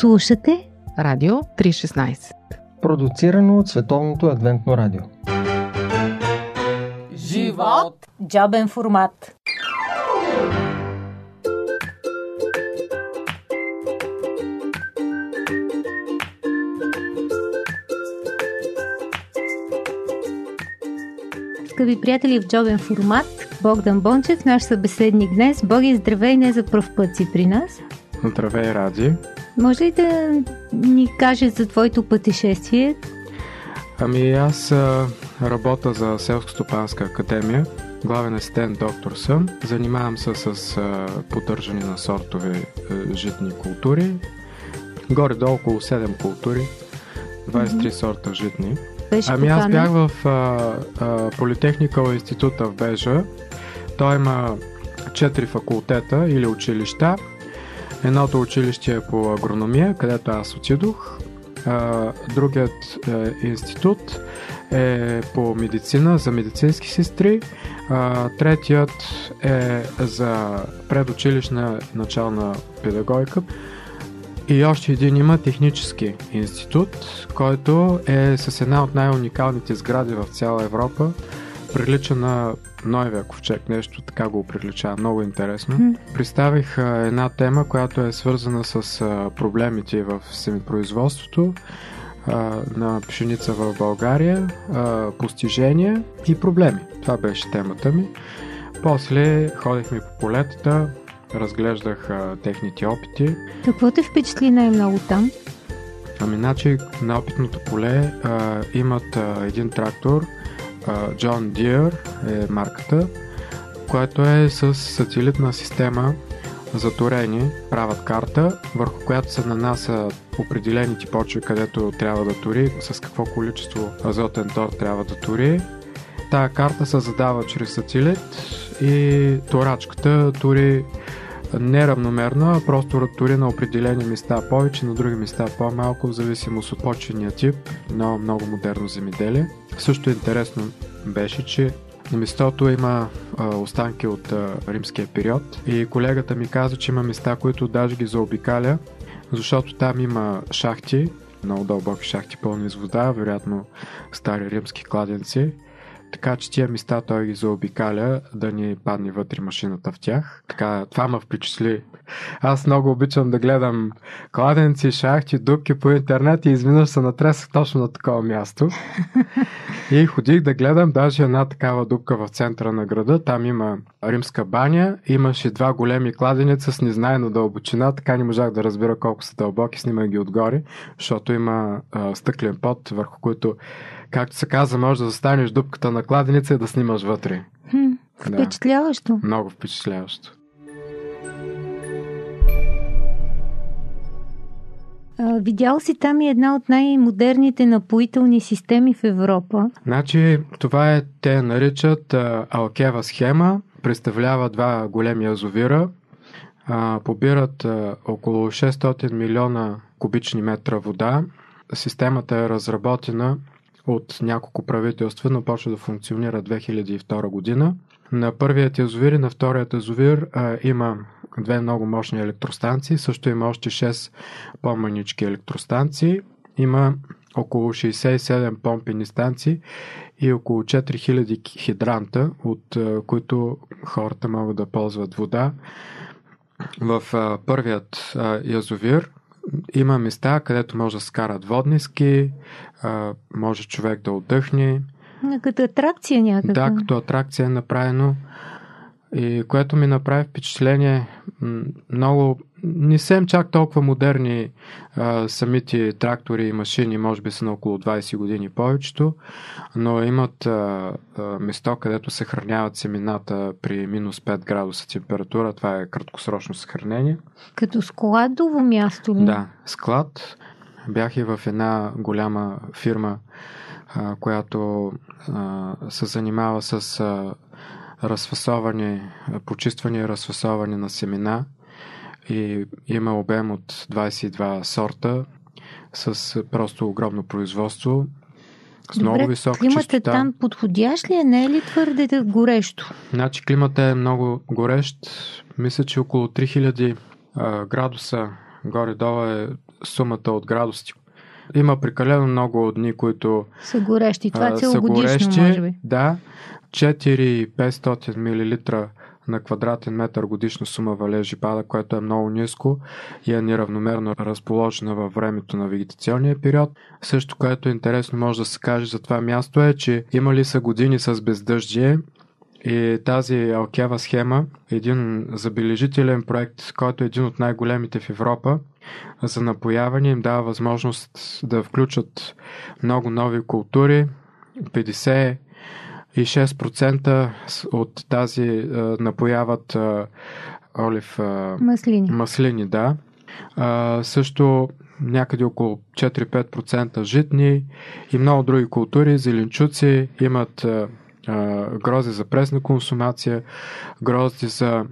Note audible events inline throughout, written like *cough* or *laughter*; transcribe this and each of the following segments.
Слушате Радио 316 Продуцирано от Световното адвентно радио Живот! Джобен формат Скъпи приятели в джобен формат, Богдан Бончев, наш събеседник днес. Боги, здравей, не за пръв път си при нас. Здравей, Ради. Може ли да ни кажеш за твоето пътешествие? Ами аз а, работя за Селско-стопанска академия. Главен асистент доктор съм. Занимавам се с а, поддържане на сортове а, житни култури. Горе-долу около 7 култури. 23 mm-hmm. сорта житни. Беше ами аз бях в а, а, Политехникал института в Бежа. Той има 4 факултета или училища. Едното училище е по агрономия, където аз отидох. Другият е, институт е по медицина, за медицински сестри. Третият е за предучилищна начална педагогика. И още един има технически институт, който е с една от най-уникалните сгради в цяла Европа. Прилича на Новия ковчег, нещо така го прилича. Много интересно. М. Представих а, една тема, която е свързана с а, проблемите в семипроизводството а, на пшеница в България, а, постижения и проблеми. Това беше темата ми. После ходихме по полетата, разглеждах а, техните опити. Какво те впечатли най-много там? Ами, значи на опитното поле а, имат а, един трактор, John Deere е марката, което е с сателитна система за турени. Правят карта, върху която се нанася определените почви, където трябва да тури, с какво количество азотен тор трябва да тури. Тая карта се задава чрез сателит и турачката тури неравномерно, а просто тури на определени места повече, на други места по-малко, в зависимост от почвения тип. Много, много модерно земеделие. Също интересно беше, че на местото има а, останки от а, римския период и колегата ми каза, че има места, които даже ги заобикаля, защото там има шахти, много дълбоки шахти пълни с вода, вероятно стари римски кладенци така че тия места той ги заобикаля да ни падне вътре машината в тях. Така, това ме впечатли. Аз много обичам да гледам кладенци, шахти, дупки по интернет и изведнъж се натресах точно на такова място. И ходих да гледам даже една такава дупка в центъра на града. Там има римска баня, имаше два големи кладенеца с незнайна дълбочина, така не можах да разбера колко са дълбоки, снимах ги отгоре, защото има а, стъклен пот, върху който както се казва, може да застанеш дупката на кладеница и да снимаш вътре. Хм, впечатляващо. Да, много впечатляващо. Видял си там и една от най-модерните напоителни системи в Европа. Значи, това е, те наричат а, Алкева схема, представлява два големи язовира, а, побират а, около 600 милиона кубични метра вода. Системата е разработена от няколко правителства, но почва да функционира 2002 година. На първият язовир и на вторият язовир а, има две много мощни електростанции, също има още 6 по-манички електростанции. Има около 67 помпени станции и около 4000 хидранта, от а, които хората могат да ползват вода. В а, първият а, язовир има места, където може да скарат водни ски, а, може човек да отдъхне. Като атракция някаква. Да, като атракция е направено. И което ми направи впечатление, много не съм чак толкова модерни а, самите трактори и машини, може би са на около 20 години повечето, но имат а, а, место, където се храняват семената при минус 5 градуса температура. Това е краткосрочно съхранение. Като складово място ли? Да, склад. Бях и в една голяма фирма, а, която а, се занимава с а, разфасоване, почистване и разфасоване на семена и има обем от 22 сорта с просто огромно производство. С Добре, много висока климата чистота. там подходящ ли е? Не е ли твърде горещо? Значи климата е много горещ. Мисля, че около 3000 а, градуса горе-долу е сумата от градусти. Има прекалено много дни, които Са горещи. Това е целогодишно, горещи. може би. Да, 4500 мл на квадратен метър годишна сума валежи пада, което е много ниско и е неравномерно разположена във времето на вегетационния период. Също, което е интересно може да се каже за това място е, че имали са години с бездъждие и тази Алкева схема е един забележителен проект, който е един от най-големите в Европа. За напояване им дава възможност да включат много нови култури. 56% от тази а, напояват а, олив а, Маслини. маслини, да. А, също някъде около 4-5% житни и много други култури, зеленчуци, имат а, грози за пресна консумация, грозди за,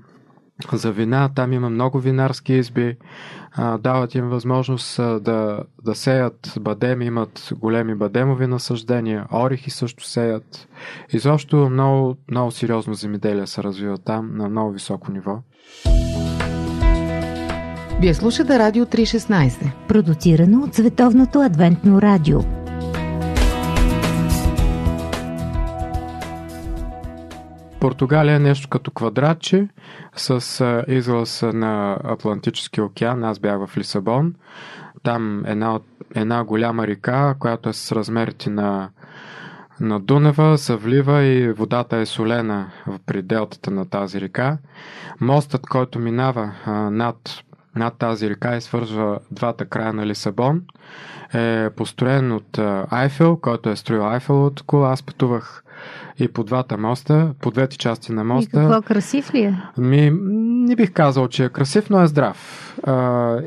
за вина, там има много винарски изби, дават им възможност да, да сеят бадеми, имат големи бадемови насъждения, орехи също сеят. Изобщо много, много сериозно земеделие се развива там на много високо ниво. Вие слушате Радио 316. Продуцирано от Световното адвентно радио. Португалия е нещо като квадратче с а, излаз на Атлантическия океан. Аз бях в Лисабон. Там една, от- една голяма река, която е с размерите на, на Дунава, се влива и водата е солена в пределтата на тази река. Мостът, който минава над, над тази река и свързва двата края на Лисабон, е построен от Айфел, който е строил Айфеловата кула. Аз пътувах и по двата моста, по двете части на И моста. какво красив ли е? Ми, не бих казал, че е красив, но е здрав. А,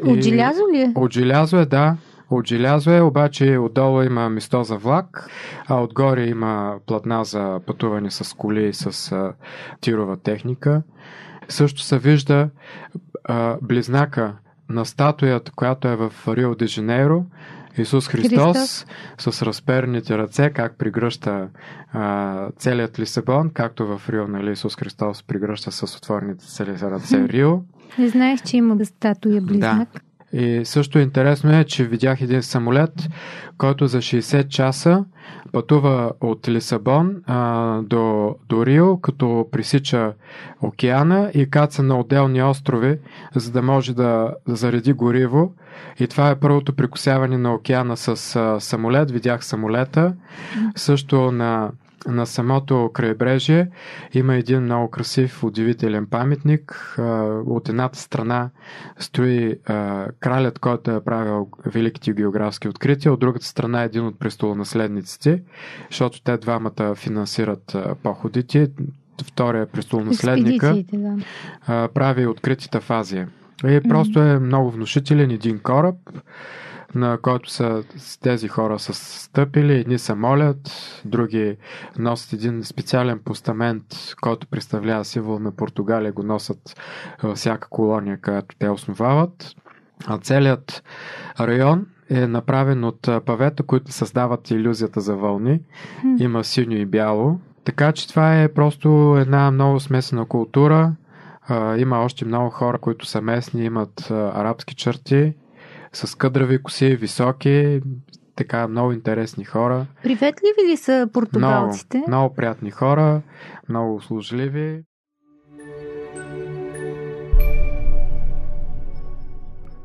От желязо ли е? От желязо е, да. От желязо е, обаче отдолу има место за влак, а отгоре има платна за пътуване с коли и с а, тирова техника. Също се вижда а, близнака на статуята, която е в Рио де Жанейро, Исус Христос, Христос. с разперните ръце, как пригръща а, целият Лисабон, както в Рио, нали, Исус Христос пригръща с отворените цели ръце Рио. Не знаех, че има статуя близнак. И също интересно е, че видях един самолет, който за 60 часа пътува от Лисабон а, до, до Рио, като пресича океана и каца на отделни острови, за да може да, зареди гориво. И това е първото прикосяване на океана с а, самолет. Видях самолета. Също на, на самото крайбрежие има един много красив, удивителен паметник. От едната страна стои кралят, който е правил великите географски открития, от другата страна е един от престолонаследниците, защото те двамата финансират походите. Втория престолонаследника Експедициите, да. прави откритите в Азия. И просто е много внушителен един кораб, на който са тези хора са стъпили, едни се молят, други носят един специален постамент, който представлява символ на Португалия, го носят във всяка колония, която те основават. А целият район е направен от павета, които създават иллюзията за вълни. Има синьо и бяло. Така че това е просто една много смесена култура. Има още много хора, които са местни, имат арабски черти, с къдрави коси, високи, така много интересни хора. Приветливи ли са Много, португалците? много приятни хора, много услужливи.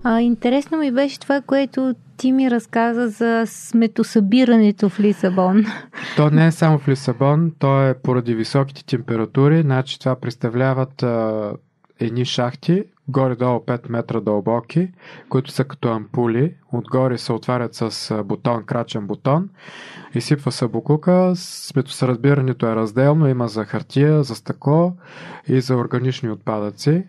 А, интересно ми беше това, което ти ми разказа за сметосъбирането в Лисабон. *laughs* То не е само в Лисабон, то е поради високите температури, значи това представляват а, едни шахти, горе-долу 5 метра дълбоки, които са като ампули. Отгоре се отварят с бутон, крачен бутон. Изсипва се букука. Сметосъразбирането е разделно. Има за хартия, за стъкло и за органични отпадъци.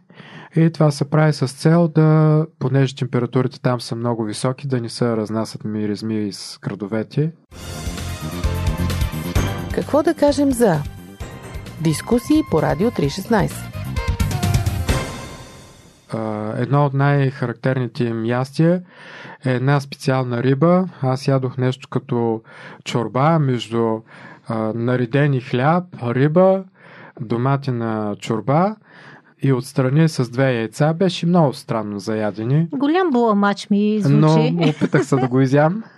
И това се прави с цел да, понеже температурите там са много високи, да не се разнасят миризми из градовете. Какво да кажем за дискусии по Радио 316? Едно от най-характерните им ястия е една специална риба. Аз ядох нещо като чорба между а, наредени хляб, риба, доматина чорба и отстрани с две яйца. Беше много странно за ядене. Голям буламач ми звучи. Но опитах се да го изям. *laughs*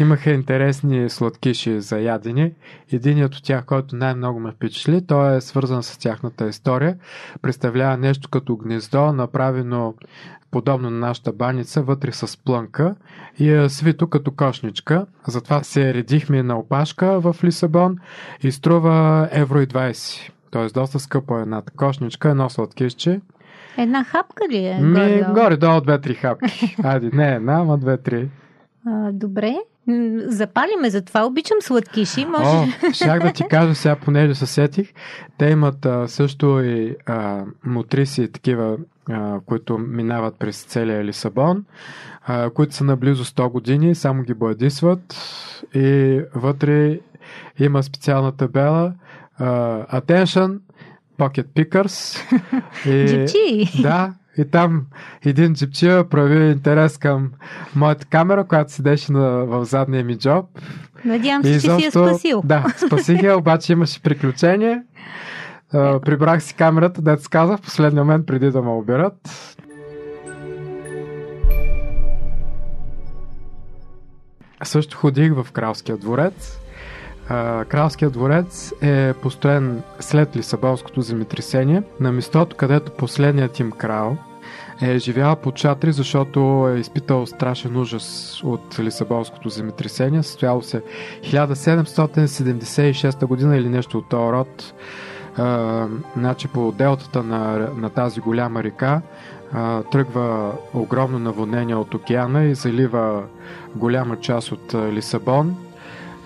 Имаха интересни сладкиши за ядене. Единият от тях, който най-много ме впечатли, той е свързан с тяхната история. Представлява нещо като гнездо, направено подобно на нашата баница, вътре с плънка и е свито като кошничка. Затова се редихме на опашка в Лисабон и струва евро и 20. Тоест доста скъпо е една кошничка, едно сладкишче. Една хапка ли е? Ми, горе-долу? две-три хапки. Айде, не една, ама две-три. А, добре. Запалиме за това. Обичам сладкиши. Може... О, щях да ти кажа сега, понеже се сетих. Те имат а, също и а, мотриси, такива, а, които минават през целия Лисабон, а, които са наблизо 100 години, само ги бладисват и вътре има специална табела а, Attention, Pocket Pickers. *laughs* И, Джипчи. Да, и там един джипчия прояви интерес към моята камера, която седеше на, в задния ми джоб. Надявам И се, че си я изобщо- спасил. Да, спасих я, обаче имаше приключение. А, Прибрах си камерата, дето казах, в последния момент преди да ме обират. Също ходих в Кралския дворец. А, Кралския дворец е построен след Лисабонското земетресение на местото, където последният им крал е живял под шатри, защото е изпитал страшен ужас от Лисабонското земетресение. Състояло се 1776 година или нещо от този род. А, значи по делтата на, на тази голяма река а, тръгва огромно наводнение от океана и залива голяма част от Лисабон.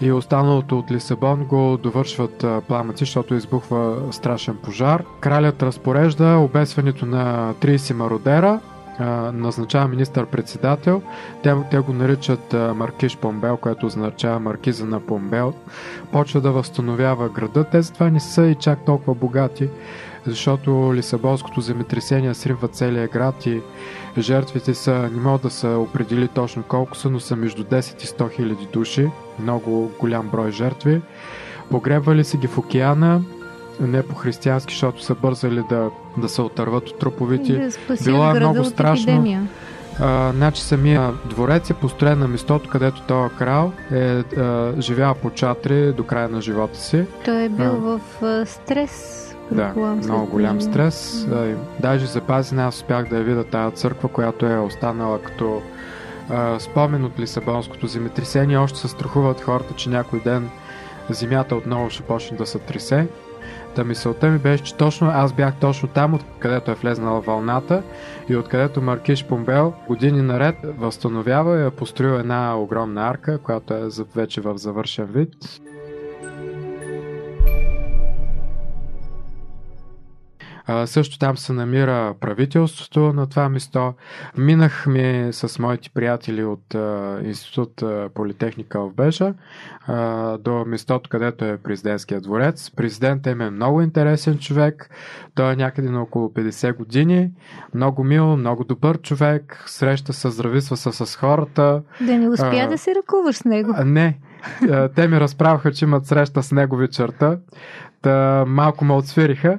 И останалото от Лисабон го довършват пламъци, защото избухва страшен пожар. Кралят разпорежда обесването на 30 мародера, назначава министър-председател. Те, те го наричат Маркиш Помбел, което означава маркиза на Помбел. Почва да възстановява града. Те затова не са и чак толкова богати, защото Лисабонското земетресение срива целия град и жертвите са, не могат да се определи точно колко са, но са между 10 и 100 хиляди души. Много голям брой жертви. Погребвали се ги в океана, не по-християнски, защото са бързали да, да се отърват от труповите. Да Било е много страшно. епидемия. А, значи самия дворец е построен на местото, където този крал е а, живял по чатри до края на живота си. Той е бил А. в а, стрес. Да, много голям стрес. И Даже запазена аз успях да я видя тази църква, която е останала като спомен от Лисабонското земетресение. Още се страхуват хората, че някой ден земята отново ще почне да се тресе. Та мисълта ми беше, че точно аз бях точно там, откъдето е влезнала вълната и откъдето Маркиш Помбел години наред възстановява и е построил една огромна арка, която е вече в завършен вид. А, също там се намира правителството на това место. Минахме с моите приятели от а, Институт Политехника в Бежа а, до местото, където е президентския дворец. Президентът им е много интересен човек. Той е някъде на около 50 години. Много мил, много добър човек. Среща се, здрависва се с хората. Да не успя А. да се ръкуваш с него. Не. А, Те ми разправяха, че имат среща с него вечерта. Та малко ме отсвириха,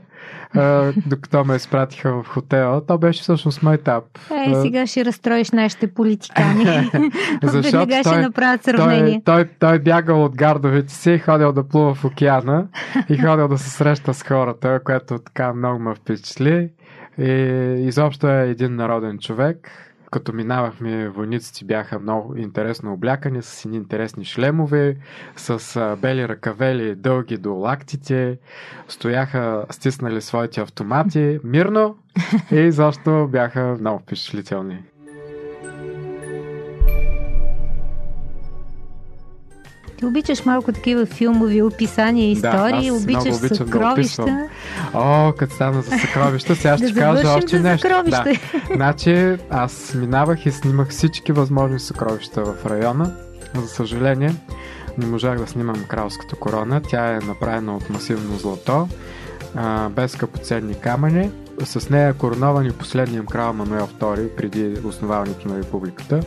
а, докато ме изпратиха в хотела. То беше всъщност майтап. Ей, сега ще разстроиш нашите политикани. *laughs* Защото Веднага ще той- направят Той, сравнение. той, той бягал от гардовете си, ходил да плува в океана и ходил да се среща с хората, което така много ме впечатли. И изобщо е един народен човек. Като минавахме, войниците бяха много интересно облякани, с едни интересни шлемове, с бели ръкавели дълги до лактите, стояха стиснали своите автомати мирно *laughs* и изобщо бяха много впечатлителни. Ти обичаш малко такива филмови описания, истории, аз обичаш да съкровища. описвам. О, като стана за съкровища, сега *laughs* Да ще кажа завършим още нещо. Да. *laughs* Значи, аз минавах и снимах всички възможни съкровища в района. За съжаление, не можах да снимам кралската корона. Тя е направена от масивно злато, без скъпоценни камъни. С нея е коронован и последният крал Мануел II преди основаването на републиката.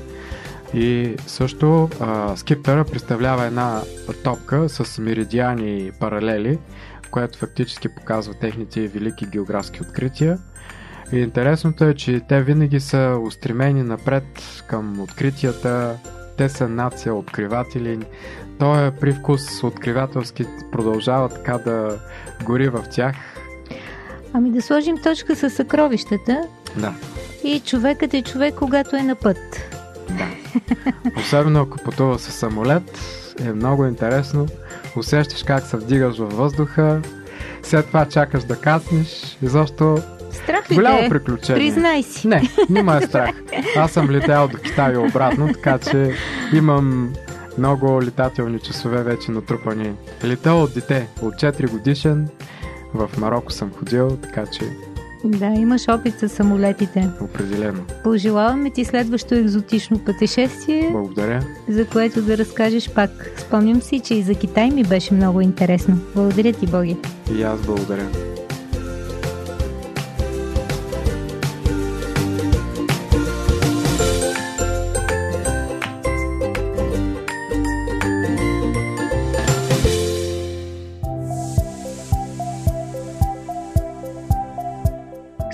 И също а, скиптъра представлява една топка с меридиани и паралели, което фактически показва техните велики географски открития. И интересното е, че те винаги са устремени напред към откритията. Те са нация откриватели. Той привкус откривателски продължава така да гори в тях. Ами да сложим точка с съкровищата. Да. И човекът е човек, когато е на път. Да. Особено ако пътува с самолет, е много интересно. Усещаш как се вдигаш във въздуха, след това чакаш да каснеш и защо Страх ли голямо те? е? приключение. Признай си. Не, няма е страх. Аз съм летял до Китай и обратно, така че имам много летателни часове вече натрупани. Летал от дете, от 4 годишен. В Марокко съм ходил, така че Да, имаш опит с самолетите. определено. Пожелаваме ти следващо екзотично пътешествие, Благодаря. за което да разкажеш пак. Спомням си, че и за Китай ми беше много интересно. Благодаря ти, Боги. И аз благодаря.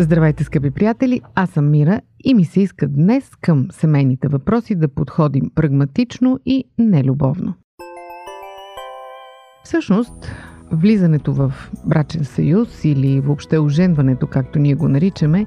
Здравейте, скъпи приятели! Аз съм Мира и ми се иска днес към семейните въпроси да подходим прагматично и нелюбовно. Всъщност, влизането в брачен съюз или въобще оженването, както ние го наричаме,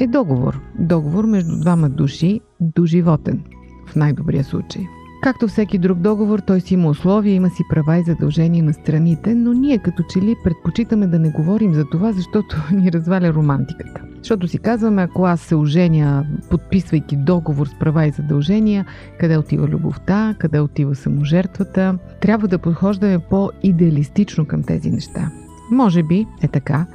е договор. Договор между двама души, доживотен, в най-добрия случай. Както всеки друг договор, той си има условия, има си права и задължения на страните, но ние като че ли предпочитаме да не говорим за това, защото *laughs* ни разваля романтиката. Защото си казваме, ако аз се оженя, подписвайки договор с права и задължения, къде отива любовта, къде отива саможертвата, трябва да подхождаме по-идеалистично към тези неща. Може би е така,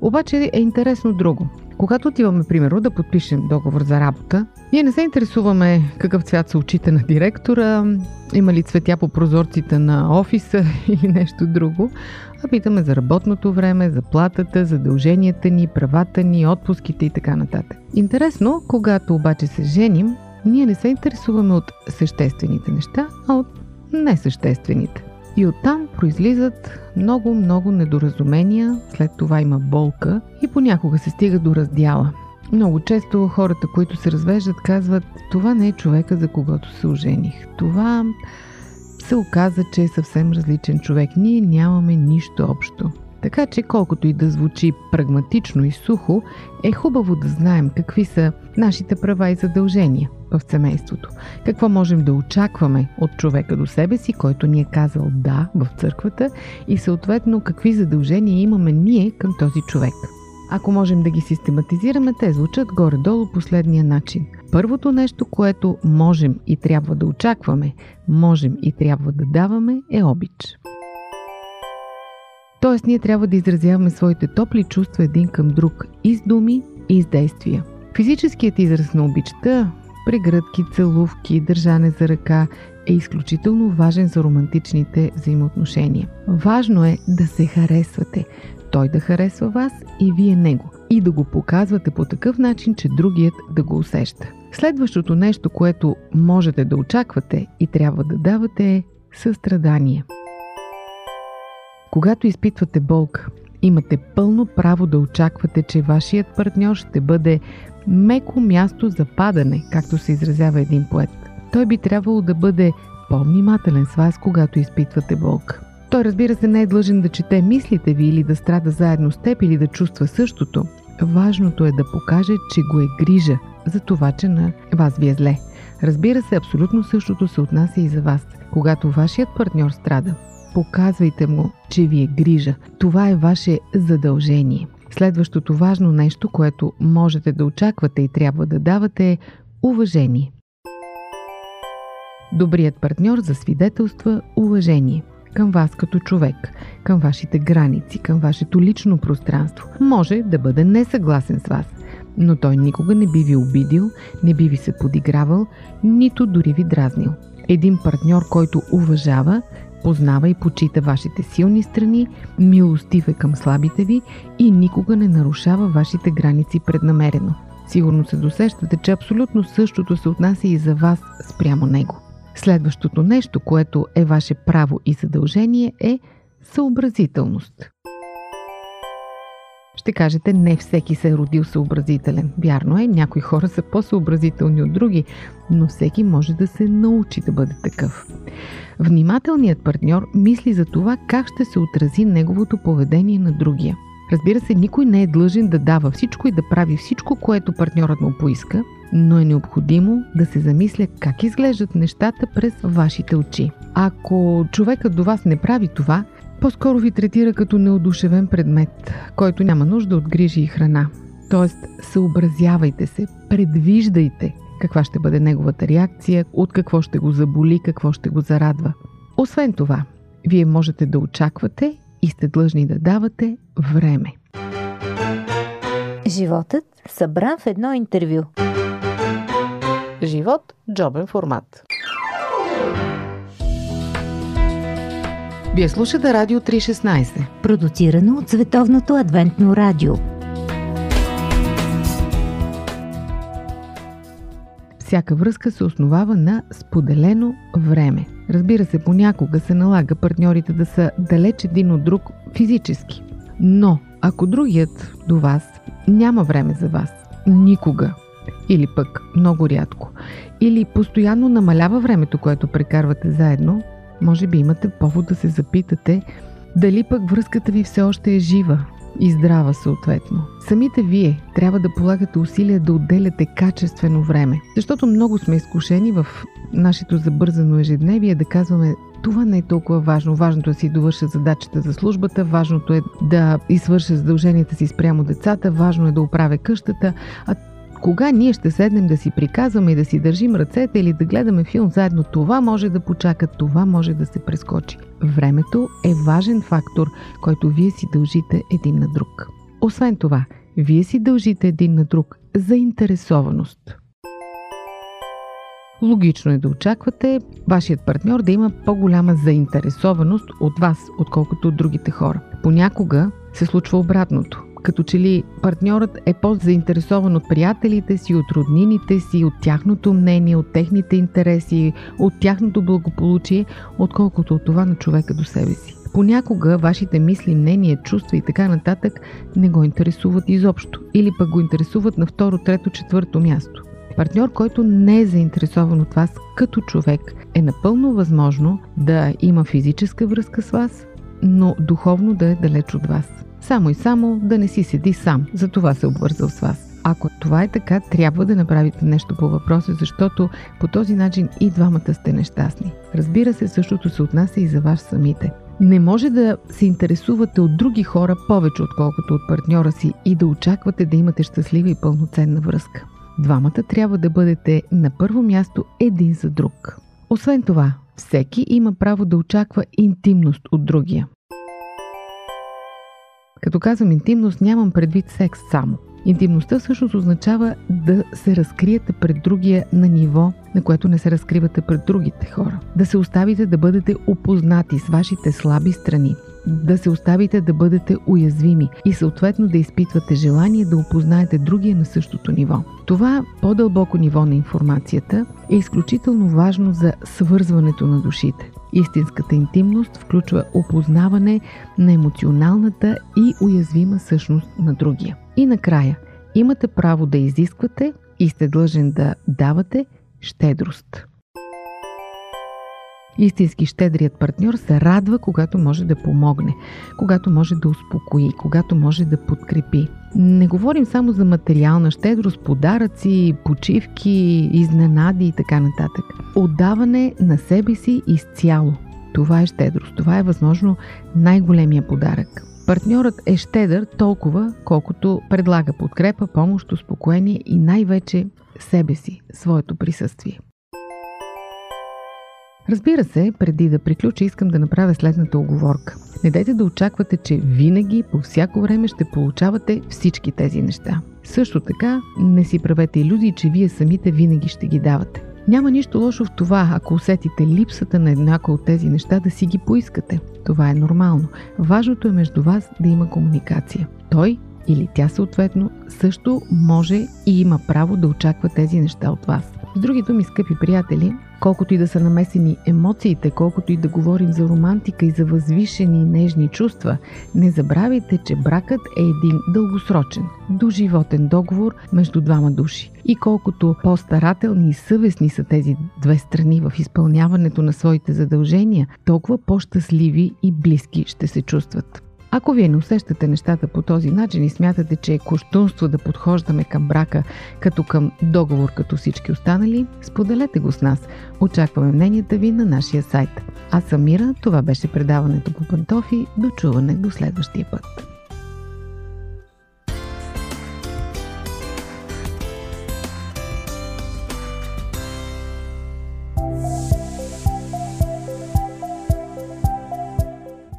обаче е интересно друго. Когато отиваме, примерно, да подпишем договор за работа, ние не се интересуваме какъв цвят са очите на директора, има ли цветя по прозорците на офиса *laughs* или нещо друго, а питаме за работното време, заплатата, задълженията ни, правата ни, отпуските и така нататък. Интересно, когато обаче се женим, ние не се интересуваме от съществените неща, а от несъществените. И оттам произлизат много-много недоразумения, след това има болка и понякога се стига до раздяла. Много често хората, които се развеждат, казват, това не е човека, за когото се ожених. Това се оказа, че е съвсем различен човек. Ние нямаме нищо общо. Така че, колкото и да звучи прагматично и сухо, е хубаво да знаем какви са нашите права и задължения в семейството. Какво можем да очакваме от човека до себе си, който ни е казал да в църквата и съответно какви задължения имаме ние към този човек. Ако можем да ги систематизираме, те звучат горе-долу последния начин. Първото нещо, което можем и трябва да очакваме, можем и трябва да даваме, е обич. Тоест, ние трябва да изразяваме своите топли чувства един към друг и с думи, и с действия. Физическият израз на обичта, прегръдки, целувки, държане за ръка е изключително важен за романтичните взаимоотношения. Важно е да се харесвате, той да харесва вас и вие него. И да го показвате по такъв начин, че другият да го усеща. Следващото нещо, което можете да очаквате и трябва да давате е състрадание. Когато изпитвате болка, имате пълно право да очаквате, че вашият партньор ще бъде меко място за падане, както се изразява един поет. Той би трябвало да бъде по-внимателен с вас, когато изпитвате болка. Той разбира се не е длъжен да чете мислите ви или да страда заедно с теб или да чувства същото. Важното е да покаже, че го е грижа за това, че на вас ви е зле. Разбира се, абсолютно същото се отнася и за вас. Когато вашият партньор страда, показвайте му, че ви е грижа. Това е ваше задължение. Следващото важно нещо, което можете да очаквате и трябва да давате е уважение. Добрият партньор засвидетелства уважение към вас като човек, към вашите граници, към вашето лично пространство. Може да бъде несъгласен с вас, но той никога не би ви обидил, не би ви се подигравал, нито дори ви дразнил. Един партньор, който уважава, познава и почита вашите силни страни, милостив е към слабите ви и никога не нарушава вашите граници преднамерено. Сигурно се досещате, че абсолютно същото се отнася и за вас спрямо него. Следващото нещо, което е ваше право и задължение е съобразителност. Ще кажете, не всеки се е родил съобразителен. Вярно е, някои хора са по-съобразителни от други, но всеки може да се научи да бъде такъв. Внимателният партньор мисли за това как ще се отрази неговото поведение на другия. Разбира се, никой не е длъжен да дава всичко и да прави всичко, което партньорът му поиска, но е необходимо да се замисля как изглеждат нещата през вашите очи. Ако човекът до вас не прави това, по-скоро ви третира като неодушевен предмет, който няма нужда от грижи и храна. Тоест, съобразявайте се, предвиждайте каква ще бъде неговата реакция, от какво ще го заболи, какво ще го зарадва. Освен това, вие можете да очаквате и сте длъжни да давате време. Животът събран в едно интервю. Живот – джобен формат. Вие слушате Радио 316. Продуцирано от Световното адвентно радио. Всяка връзка се основава на споделено време. Разбира се, понякога се налага партньорите да са далеч един от друг физически. Но ако другият до вас няма време за вас, никога, или пък много рядко, или постоянно намалява времето, което прекарвате заедно, може би имате повод да се запитате дали пък връзката ви все още е жива и здрава съответно. Самите вие трябва да полагате усилия да отделяте качествено време, защото много сме изкушени в нашето забързано ежедневие да казваме това не е толкова важно. Важното е да си довърша задачата за службата, важното е да извърша задълженията си спрямо децата, важно е да оправя къщата, а кога ние ще седнем да си приказваме и да си държим ръцете или да гледаме филм заедно, това може да почака, това може да се прескочи. Времето е важен фактор, който вие си дължите един на друг. Освен това, вие си дължите един на друг заинтересованост. Логично е да очаквате вашият партньор да има по-голяма заинтересованост от вас, отколкото от другите хора. Понякога се случва обратното като че ли партньорът е по-заинтересован от приятелите си, от роднините си, от тяхното мнение, от техните интереси, от тяхното благополучие, отколкото от това на човека до себе си. Понякога вашите мисли, мнения, чувства и така нататък не го интересуват изобщо или пък го интересуват на второ, трето, четвърто място. Партньор, който не е заинтересован от вас като човек, е напълно възможно да има физическа връзка с вас, но духовно да е далеч от вас. Само и само да не си седи сам. За това се обвързал с вас. Ако това е така, трябва да направите нещо по въпроса, защото по този начин и двамата сте нещастни. Разбира се, същото се отнася и за вас самите. Не може да се интересувате от други хора повече, отколкото от партньора си и да очаквате да имате щастлива и пълноценна връзка. Двамата трябва да бъдете на първо място един за друг. Освен това, всеки има право да очаква интимност от другия. Като казвам интимност, нямам предвид секс само. Интимността всъщност означава да се разкриете пред другия на ниво, на което не се разкривате пред другите хора. Да се оставите да бъдете опознати с вашите слаби страни, да се оставите да бъдете уязвими и съответно да изпитвате желание да опознаете другия на същото ниво. Това по-дълбоко ниво на информацията е изключително важно за свързването на душите. Истинската интимност включва опознаване на емоционалната и уязвима същност на другия. И накрая, имате право да изисквате и сте длъжен да давате щедрост. Истински щедрият партньор се радва, когато може да помогне, когато може да успокои, когато може да подкрепи. Не говорим само за материална щедрост, подаръци, почивки, изненади и така нататък. Отдаване на себе си изцяло. Това е щедрост. Това е възможно най-големия подарък. Партньорът е щедър толкова, колкото предлага подкрепа, помощ, успокоение и най-вече себе си, своето присъствие. Разбира се, преди да приключа, искам да направя следната оговорка. Не дайте да очаквате, че винаги, по всяко време ще получавате всички тези неща. Също така, не си правете иллюзии, че вие самите винаги ще ги давате. Няма нищо лошо в това, ако усетите липсата на еднакво от тези неща, да си ги поискате. Това е нормално. Важното е между вас да има комуникация. Той или тя съответно също може и има право да очаква тези неща от вас. С други думи, скъпи приятели, колкото и да са намесени емоциите, колкото и да говорим за романтика и за възвишени и нежни чувства, не забравяйте, че бракът е един дългосрочен, доживотен договор между двама души. И колкото по-старателни и съвестни са тези две страни в изпълняването на своите задължения, толкова по-щастливи и близки ще се чувстват. Ако вие не усещате нещата по този начин и смятате, че е коштунство да подхождаме към брака като към договор като всички останали, споделете го с нас. Очакваме мненията ви на нашия сайт. Аз съм Мира, това беше предаването по пантофи. До чуване до следващия път.